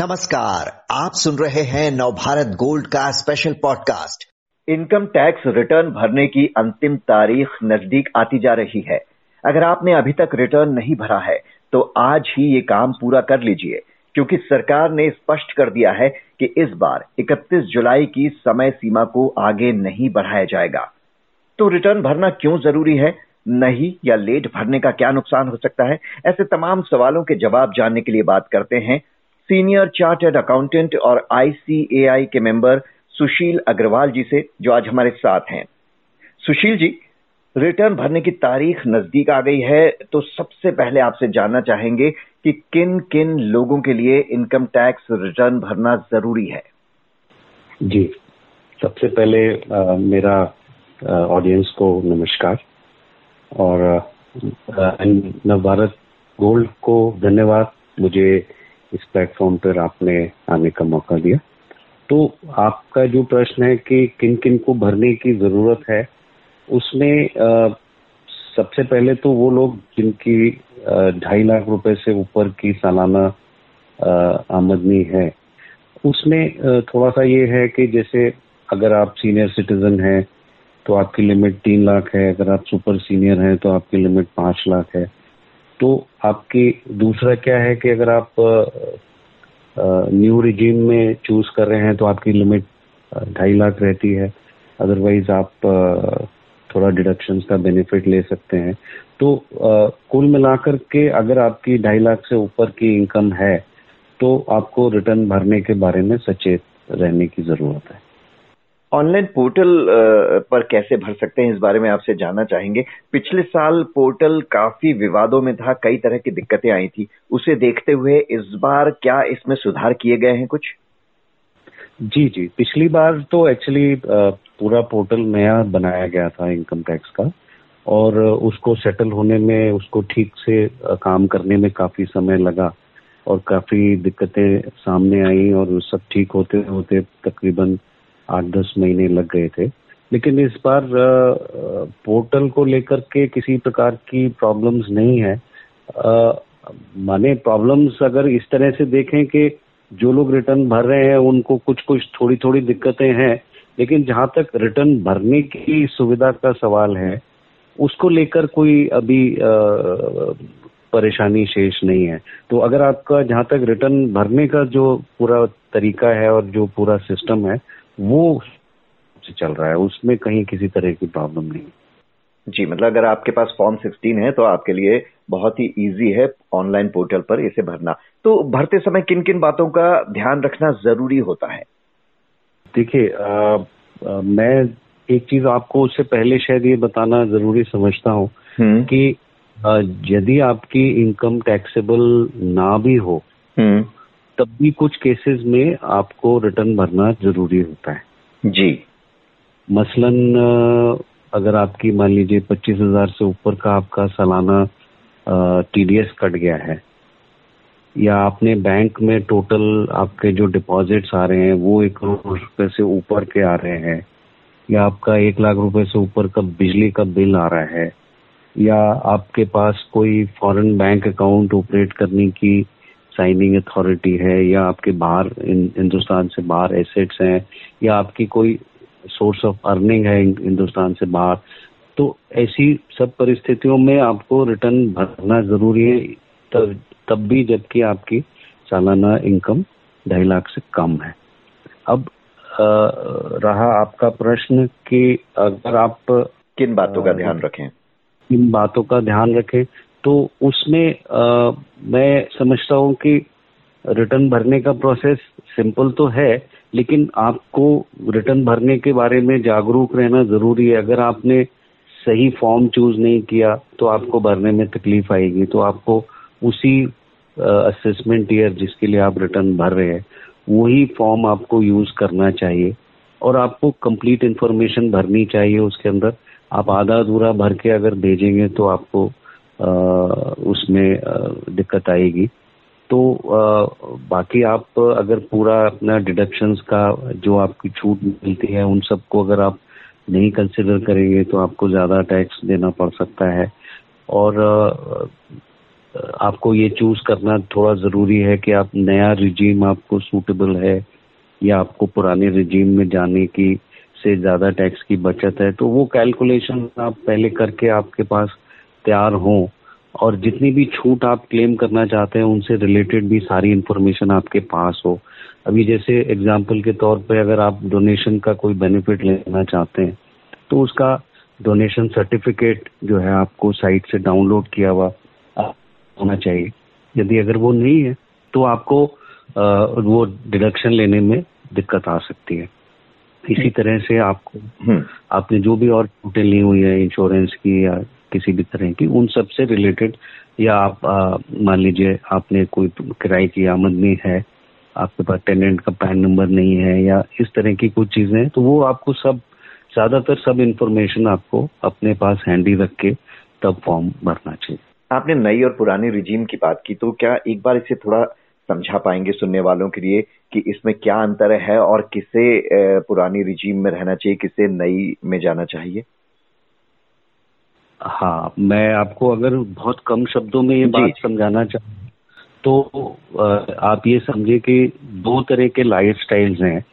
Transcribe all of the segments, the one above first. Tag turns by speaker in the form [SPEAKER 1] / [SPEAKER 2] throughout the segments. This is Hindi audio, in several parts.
[SPEAKER 1] नमस्कार, आप सुन रहे हैं नवभारत गोल्ड का special podcast income tax return भरने की अंतिम तारीख नज़दीक आती जा रही है। अगर आपने अभी तक रिटर्न नहीं भरा है तो आज ही ये काम पूरा कर लीजिए, क्योंकि सरकार ने स्पष्ट कर दिया है कि इस बार 31 जुलाई की समय सीमा को आगे नहीं बढ़ाया जाएगा। तो रिटर्न भरना क्यों ज़रूरी है? नहीं या लेट भरने का क्या नुकसान हो सकता है? ऐसे तमाम सवालों के जवाब जानने के लिए बात करते हैं सीनियर चार्टर्ड अकाउंटेंट और आईसीएआई के मेंबर सुशील अग्रवाल जी से जो आज हमारे साथ हैं। सुशील जी रिटर्न भरने की तारीख नज़दीक आ गई है तो सबसे पहले आपसे जानना चाहेंगे कि किन किन लोगों के लिए इनकम टैक्स रिटर्न भरना ज़रूरी है।
[SPEAKER 2] जी सबसे पहले आ, मेरा ऑडियंस को नमस्कार। और नवभारत गोल्ड को धन्यवाद। मुझे इस प्लेटफॉर्म पर आपने आने का मौका दिया। तो आपका जो प्रश्न है कि किन किन को भरने की ज़रूरत है, उसमें सबसे पहले तो वो लोग जिनकी ढाई लाख रुपए से ऊपर की सालाना आमदनी है, उसमें थोड़ा सा ये है कि जैसे अगर आप सीनियर सिटीजन हैं तो आपकी लिमिट तीन लाख है, अगर आप सुपर सीनियर हैं तो आपकी लिमिट पाँच लाख है। तो आपकी दूसरा क्या है कि अगर आप न्यू रिजीम में चूज़ कर रहे हैं तो आपकी लिमिट ढाई लाख रहती है। अदरवाइज़ आप थोड़ा डिडक्शन का बेनिफिट ले सकते हैं। तो कुल मिलाकर के अगर आपकी ढाई लाख से ऊपर की इनकम है तो आपको रिटर्न भरने के बारे में सचेत रहने की ज़रूरत है।
[SPEAKER 1] ऑनलाइन पोर्टल पर कैसे भर सकते हैं, इस बारे में आपसे जानना चाहेंगे। पिछले साल पोर्टल काफ़ी विवादों में था, कई तरह की दिक्कतें आई थी। उसे देखते हुए इस बार क्या इसमें सुधार किए गए हैं कुछ?
[SPEAKER 2] जी जी। पिछली बार तो एक्चुअली पूरा पोर्टल नया बनाया गया था इनकम टैक्स का और उसको सेटल होने में, उसको ठीक से काम करने में काफ़ी समय लगा और काफ़ी दिक्कतें सामने आई और सब ठीक होते होते तकरीबन आठ दस महीने लग गए थे। लेकिन इस बार पोर्टल को लेकर के किसी प्रकार की प्रॉब्लम्स नहीं है। माने प्रॉब्लम्स अगर इस तरह से देखें कि जो लोग रिटर्न भर रहे हैं, उनको कुछ कुछ थोड़ी थोड़ी दिक्कतें हैं, लेकिन जहाँ तक रिटर्न भरने की सुविधा का सवाल है, उसको लेकर कोई अभी परेशानी शेष नहीं है। तो अगर आपका जहाँ तक रिटर्न भरने का जो पूरा तरीका है और जो पूरा सिस्टम है वो से चल रहा है उसमें कहीं किसी तरह की प्रॉब्लम नहीं
[SPEAKER 1] जी मतलब अगर आपके पास फॉर्म 16 है तो आपके लिए बहुत ही इजी है ऑनलाइन पोर्टल पर इसे भरना तो भरते समय किन किन बातों का ध्यान रखना ज़रूरी होता है
[SPEAKER 2] देखिए मैं एक चीज़ आपको उससे पहले शायद ये बताना ज़रूरी समझता हूँ हम्म। कि यदि आपकी इनकम टैक्सेबल ना भी हो हम्म। तब भी कुछ केसेस में आपको रिटर्न भरना ज़रूरी होता है।
[SPEAKER 1] जी।
[SPEAKER 2] मसलन अगर आपकी मान लीजिए पच्चीस हज़ार से ऊपर का आपका सालाना टीडीएस कट गया है या आपने बैंक में टोटल आपके जो डिपॉजिट्स आ रहे हैं वो एक करोड़ रुपए से ऊपर के आ रहे हैं या आपका एक लाख रुपए से ऊपर का बिजली का बिल आ रहा है या आपके पास कोई फॉरेन बैंक अकाउंट ऑपरेट करने की साइनिंग अथॉरिटी है या आपके बाहर हिंदुस्तान से बाहर एसेट्स हैं या आपकी कोई सोर्स ऑफ़ अर्निंग है हिंदुस्तान से बाहर तो ऐसी सब परिस्थितियों में आपको रिटर्न भरना ज़रूरी है तब तब भी जबकि आपकी सालाना इनकम ढाई लाख से कम है। अब आ, रहा आपका प्रश्न कि अगर आप
[SPEAKER 1] किन बातों का ध्यान रखें?
[SPEAKER 2] किन बातों का ध्यान रखें तो उसमें आ, मैं समझता हूँ कि रिटर्न भरने का प्रोसेस सिंपल तो है लेकिन आपको रिटर्न भरने के बारे में जागरूक रहना ज़रूरी है। अगर आपने सही फॉर्म चूज़ नहीं किया तो आपको भरने में तकलीफ़ आएगी। तो आपको उसी असेसमेंट ईयर जिसके लिए आप रिटर्न भर रहे हैं वही फॉर्म आपको यूज़ करना चाहिए। और आपको कंप्लीट इन्फॉर्मेशन भरनी चाहिए उसके अंदर। आप आधा अधूरा भर के अगर भेजेंगे तो आपको उसमें दिक्कत आएगी। तो बाकी आप अगर पूरा अपना डिडक्शंस का जो आपकी छूट मिलती है, उन सबको अगर आप नहीं कंसिडर करेंगे तो आपको ज़्यादा टैक्स देना पड़ सकता है। और आपको ये चूज़ करना थोड़ा ज़रूरी है कि आप नया रिजीम आपको सूटेबल है, या आपको पुराने रिजीम में जाने की, से ज़्यादा टैक्स की बचत है। तो वो कैलकुलेशन आप पहले करके आपके पास तैयार हो और जितनी भी छूट आप क्लेम करना चाहते हैं उनसे रिलेटेड भी सारी इन्फॉर्मेशन आपके पास हो अभी जैसे एग्ज़ाम्पल के तौर पे अगर आप डोनेशन का कोई बेनिफिट लेना चाहते हैं तो उसका डोनेशन सर्टिफिकेट जो है आपको साइट से डाउनलोड किया हुआ होना चाहिए यदि अगर वो नहीं है तो आपको आ, वो डिडक्शन लेने में दिक्कत आ सकती है इसी हम्म। तरह से आपको हम्म। आपने जो भी और छूटें ली हुई है इंश्योरेंस की या किसी भी तरह की, उन सबसे रिलेटेड या आप मान लीजिए आपने कोई किराए की आमदनी है, आपके पास टेनेंट का पैन नंबर नहीं है या इस तरह की कुछ चीज़ें तो वो आपको सब, ज़्यादातर सब इंफॉर्मेशन आपको अपने पास हैंडी रख के तब फॉर्म भरना चाहिए।
[SPEAKER 1] आपने नई और पुरानी रिजीम की बात की तो क्या एक बार इसे थोड़ा समझा पाएँगे सुनने वालों के लिए कि इसमें क्या अंतर है और किसे पुरानी रिजीम में रहना चाहिए, किसे नई में जाना चाहिए?
[SPEAKER 2] हाँ मैं आपको अगर बहुत कम शब्दों में ये बात समझाना चाहूँ तो आप ये समझे कि दो तरह के लाइफ स्टाइल्स हैं।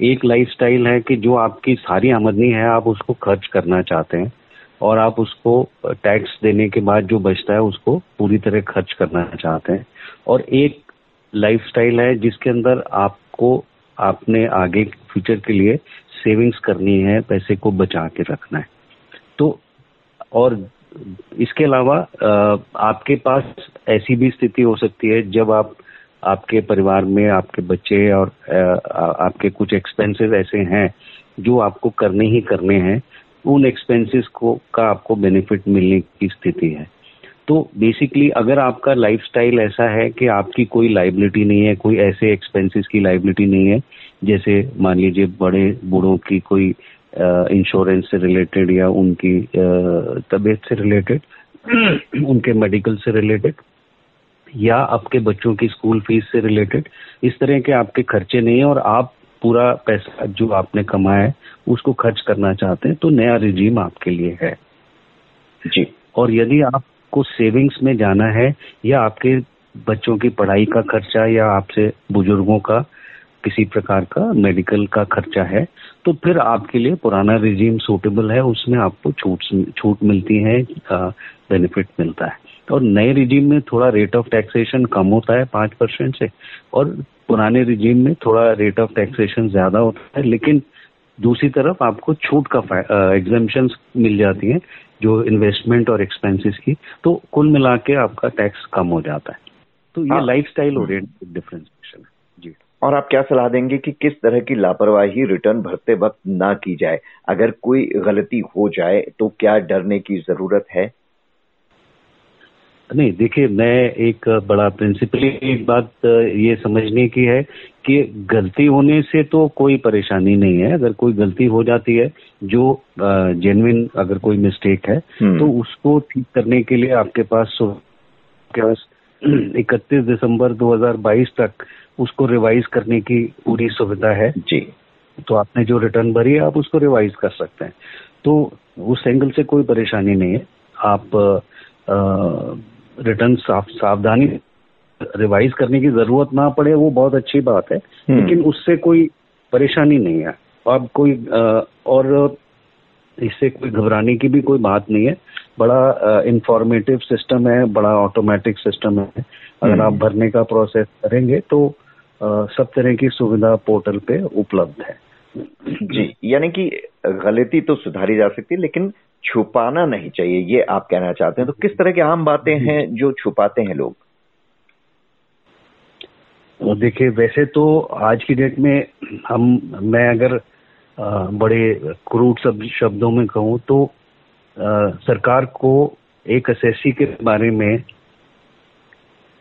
[SPEAKER 2] एक लाइफ स्टाइल है कि जो आपकी सारी आमदनी है आप उसको खर्च करना चाहते हैं और आप उसको टैक्स देने के बाद जो बचता है उसको पूरी तरह खर्च करना चाहते हैं। और एक लाइफ स्टाइल है जिसके अंदर आपको आपने आगे फ्यूचर के लिए सेविंग्स करनी है पैसे को बचा के रखना है। तो और इसके अलावा आपके पास ऐसी भी स्थिति हो सकती है जब आप, आपके परिवार में आपके बच्चे और आपके कुछ एक्सपेंसेस ऐसे हैं जो आपको करने ही करने हैं, उन एक्सपेंसेस को, का आपको बेनिफिट मिलने की स्थिति है। तो बेसिकली अगर आपका लाइफस्टाइल ऐसा है कि आपकी कोई लाइबिलिटी नहीं है, कोई ऐसे एक्सपेंसेस की लाइबिलिटी नहीं है, जैसे मान लीजिए बड़े बूढ़ों की कोई इंश्योरेंस से रिलेटेड या उनकी तबीयत से रिलेटेड उनके मेडिकल से रिलेटेड या आपके बच्चों की स्कूल फ़ीस से रिलेटेड इस तरह के आपके खर्चे नहीं है और आप पूरा पैसा जो आपने कमाया है उसको खर्च करना चाहते हैं तो नया रिजीम आपके लिए है। जी। और यदि आपको सेविंग्स में जाना है या आपके बच्चों की पढ़ाई का खर्चा या आपसे बुज़ुर्गों का किसी प्रकार का मेडिकल का खर्चा है तो फिर आपके लिए पुराना रिजीम सूटेबल है उसमें आपको छूट छूट मिलती है बेनिफिट मिलता है। और नए रिजीम में थोड़ा रेट ऑफ़ टैक्सेशन कम होता है पाँच परसेंट से और पुराने रिजीम में थोड़ा रेट ऑफ़ टैक्सेशन ज़्यादा होता है लेकिन दूसरी तरफ़ आपको छूट का एग्जामेशन मिल जाती है जो इन्वेस्टमेंट और एक्सपेंसेस की तो कुल मिला के आपका टैक्स कम हो जाता है। तो ये लाइफ स्टाइल ओरिएंटेड जी
[SPEAKER 1] और आप क्या सलाह देंगे कि किस तरह की लापरवाही रिटर्न भरते वक्त ना की जाए? अगर कोई गलती हो जाए तो क्या डरने की ज़रूरत है?
[SPEAKER 2] नहीं देखिए मैं एक बड़ा प्रिंसिपली एक बात ये समझने की है कि गलती होने से तो कोई परेशानी नहीं है। अगर कोई गलती हो जाती है जो जेनविन अगर कोई मिस्टेक है हम्म। तो उसको ठीक करने के लिए आपके पास के पास इकतीस दिसंबर 2022 तक उसको रिवाइज करने की पूरी सुविधा है।
[SPEAKER 1] जी।
[SPEAKER 2] तो आपने जो रिटर्न भरी है आप उसको रिवाइज कर सकते हैं। तो उस एंगल से कोई परेशानी नहीं है। आप रिटर्न साफ़ सावधानी रिवाइज करने की ज़रूरत ना पड़े वो बहुत अच्छी बात है। हम्म। लेकिन उससे कोई परेशानी नहीं है। आप कोई आ, और इससे कोई घबराने की भी कोई बात नहीं है। बड़ा इंफॉर्मेटिव सिस्टम है बड़ा ऑटोमेटिक सिस्टम है। अगर आप हम्म। भरने का प्रोसेस करेंगे तो आ, सब तरह की सुविधा पोर्टल पे उपलब्ध है।
[SPEAKER 1] जी यानी कि गलती तो सुधारी जा सकती है लेकिन छुपाना नहीं चाहिए ये आप कहना चाहते हैं। तो किस तरह की आम बातें हैं जो छुपाते हैं लोग?
[SPEAKER 2] देखिए वैसे तो आज की डेट में हम मैं अगर बड़े क्रूड शब्दों में कहूँ तो आ, सरकार को एक एसएससी के बारे में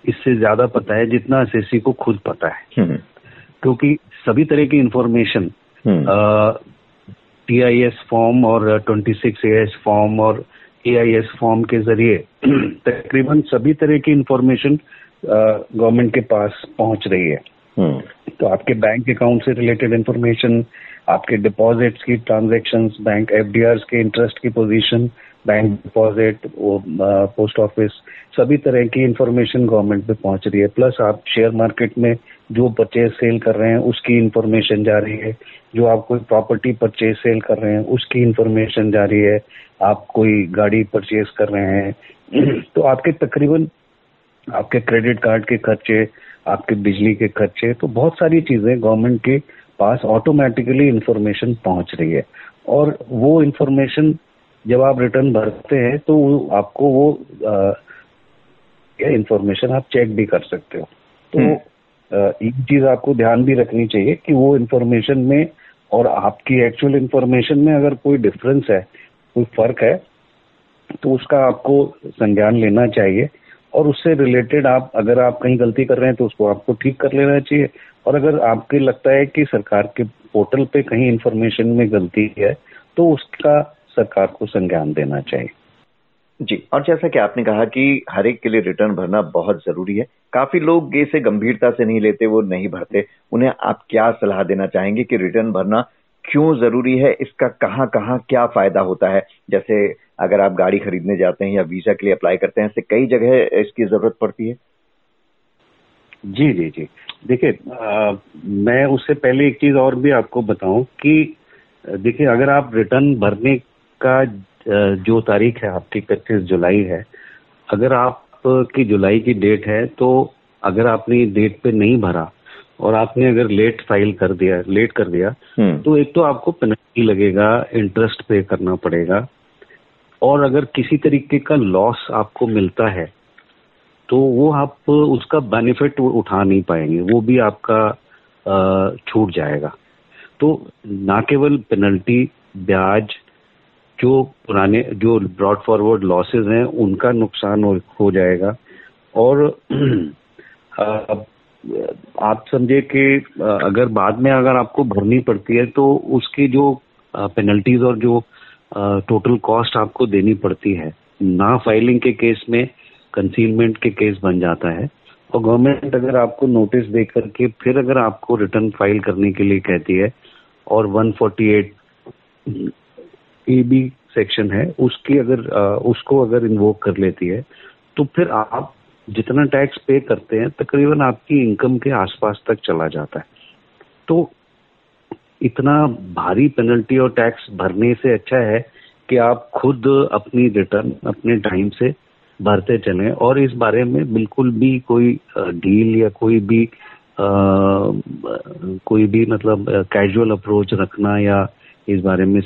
[SPEAKER 2] इससे ज़्यादा पता है जितना एसएससी को खुद पता है हम्म। क्योंकि सभी तरह की information T I S form और twenty six A S form और ए आई एस फॉर्म के ज़रिए तकरीबन सभी तरह की इंफॉर्मेशन गवर्नमेंट के पास पहुँच रही है हम्म। तो आपके बैंक अकाउंट से रिलेटेड इंफॉर्मेशन आपके डिपॉजिट्स की ट्रांजेक्शन बैंक एफ़ के इंटरेस्ट की position bank deposit post office सभी तरह की इंफॉर्मेशन गवर्नमेंट पे पहुँच रही है। प्लस आप शेयर मार्केट में जो परचेज सेल कर रहे हैं, उसकी इंफॉर्मेशन जा रही है। जो आप कोई प्रॉपर्टी परचेज सेल कर रहे हैं, उसकी इंफॉर्मेशन जा रही है। आप कोई गाड़ी परचेज कर रहे हैं। तो आपके तकरीबन आपके क्रेडिट कार्ड के खर्चे आपके बिजली के खर्चे तो बहुत सारी चीज़ें गवर्नमेंट के पास ऑटोमेटिकली इंफॉर्मेशन पहुँच रही है। और वो इंफॉर्मेशन जब आप रिटर्न भरते हैं तो आपको वो इंफॉर्मेशन आप चेक भी कर सकते हो। तो हम्म। एक चीज़ आपको ध्यान भी रखनी चाहिए कि वो इंफॉर्मेशन में और आपकी एक्चुअल इंफॉर्मेशन में अगर कोई डिफरेंस है कोई फ़र्क है तो उसका आपको संज्ञान लेना चाहिए। और उससे रिलेटेड आप, अगर आप कहीं गलती कर रहे हैं तो उसको आपको ठीक कर लेना चाहिए। और अगर आपको लगता है कि सरकार के पोर्टल पे कहीं इंफॉर्मेशन में गलती है तो उसका सरकार को संज्ञान देना चाहिए।
[SPEAKER 1] जी, और जैसा कि आपने कहा कि हर एक के लिए रिटर्न भरना बहुत ज़रूरी है। काफ़ी लोग इसे गंभीरता से नहीं लेते, वो नहीं भरते। उन्हें आप क्या सलाह देना चाहेंगे कि रिटर्न भरना क्यों ज़रूरी है, इसका कहाँ कहाँ क्या फ़ायदा होता है? जैसे अगर आप गाड़ी खरीदने जाते हैं या वीज़ा के लिए अप्लाई करते हैं, ऐसे कई जगह इसकी ज़रूरत पड़ती है।
[SPEAKER 2] जी जी जी। देखिए मैं उससे पहले एक चीज़ और भी आपको बताऊँ कि, देखिए, अगर आप रिटर्न भरने का जो तारीख है, आपकी इकतीस जुलाई है, अगर आप की जुलाई की डेट है तो अगर आपने डेट पे नहीं भरा और आपने अगर लेट फ़ाइल कर दिया लेट कर दिया हम्म। तो एक तो आपको पेनल्टी लगेगा इंटरेस्ट पे करना पड़ेगा। और अगर किसी तरीके का लॉस आपको मिलता है तो वो आप उसका बेनिफिट उठा नहीं पाएँगे वो भी आपका छूट जाएगा। तो ना केवल पेनल्टी ब्याज जो पुराने जो ब्रॉड फॉरवर्ड लॉसेज हैं उनका नुकसान हो, हो जाएगा। और आप समझे कि अगर बाद में अगर आपको भरनी पड़ती है तो उसकी जो पेनल्टीज और जो टोटल कॉस्ट आपको देनी पड़ती है। ना फाइलिंग के केस में कंसीलमेंट के केस बन जाता है। और गवर्नमेंट अगर आपको नोटिस दे करके फिर अगर आपको रिटर्न फ़ाइल करने के लिए कहती है, और 148 ए बी सेक्शन है, उसकी अगर उसको अगर इन्वोक कर लेती है तो फिर आप जितना टैक्स पे करते हैं तकरीबन आपकी इनकम के आसपास तक चला जाता है। तो इतना भारी पेनल्टी और टैक्स भरने से अच्छा है कि आप खुद अपनी रिटर्न अपने टाइम से भरते चलें। और इस बारे में बिल्कुल भी कोई डील या कोई भी आ, कोई भी मतलब कैजुअल अप्रोच रखना या इस बारे में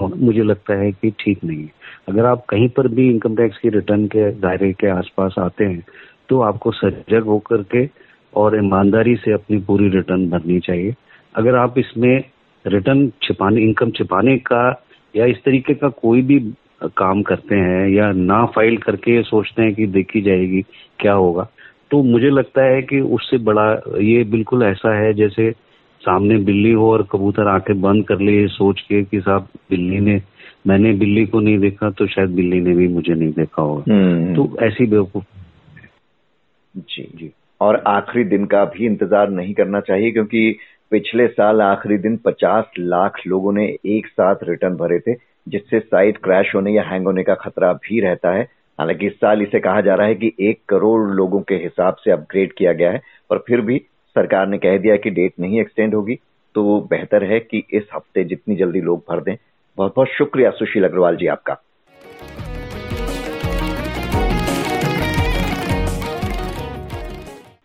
[SPEAKER 2] मुझे लगता है कि ठीक नहीं है। अगर आप कहीं पर भी इनकम टैक्स की रिटर्न के दायरे के आसपास आते हैं तो आपको सजग होकर के और ईमानदारी से अपनी पूरी रिटर्न भरनी चाहिए। अगर आप इसमें रिटर्न छिपाने इनकम छिपाने का या इस तरीके का कोई भी काम करते हैं या ना फ़ाइल करके सोचते हैं कि देखी जाएगी, क्या होगा तो मुझे लगता है कि उससे बड़ा ये बिल्कुल ऐसा है जैसे सामने बिल्ली हो और कबूतर आँखें बंद कर लिए सोच के कि साहब बिल्ली ने मैंने बिल्ली को नहीं देखा तो शायद बिल्ली ने भी मुझे नहीं देखा होगा। हम्म। तो ऐसी बेवकूफ़
[SPEAKER 1] जी। जी और आखिरी दिन का भी इंतज़ार नहीं करना चाहिए क्योंकि पिछले साल आखिरी दिन 50 लाख लोगों ने एक साथ रिटर्न भरे थे जिससे साइट क्रैश होने या हैंग होने का खतरा भी रहता है। हालाँकि इस साल इसे कहा जा रहा है कि एक करोड़ लोगों के हिसाब से अपग्रेड किया गया है पर फिर भी सरकार ने कह दिया कि डेट नहीं एक्सटेंड होगी तो बेहतर है कि इस हफ़्ते जितनी जल्दी लोग भर दें। बहुत बहुत शुक्रिया सुशील अग्रवाल जी आपका।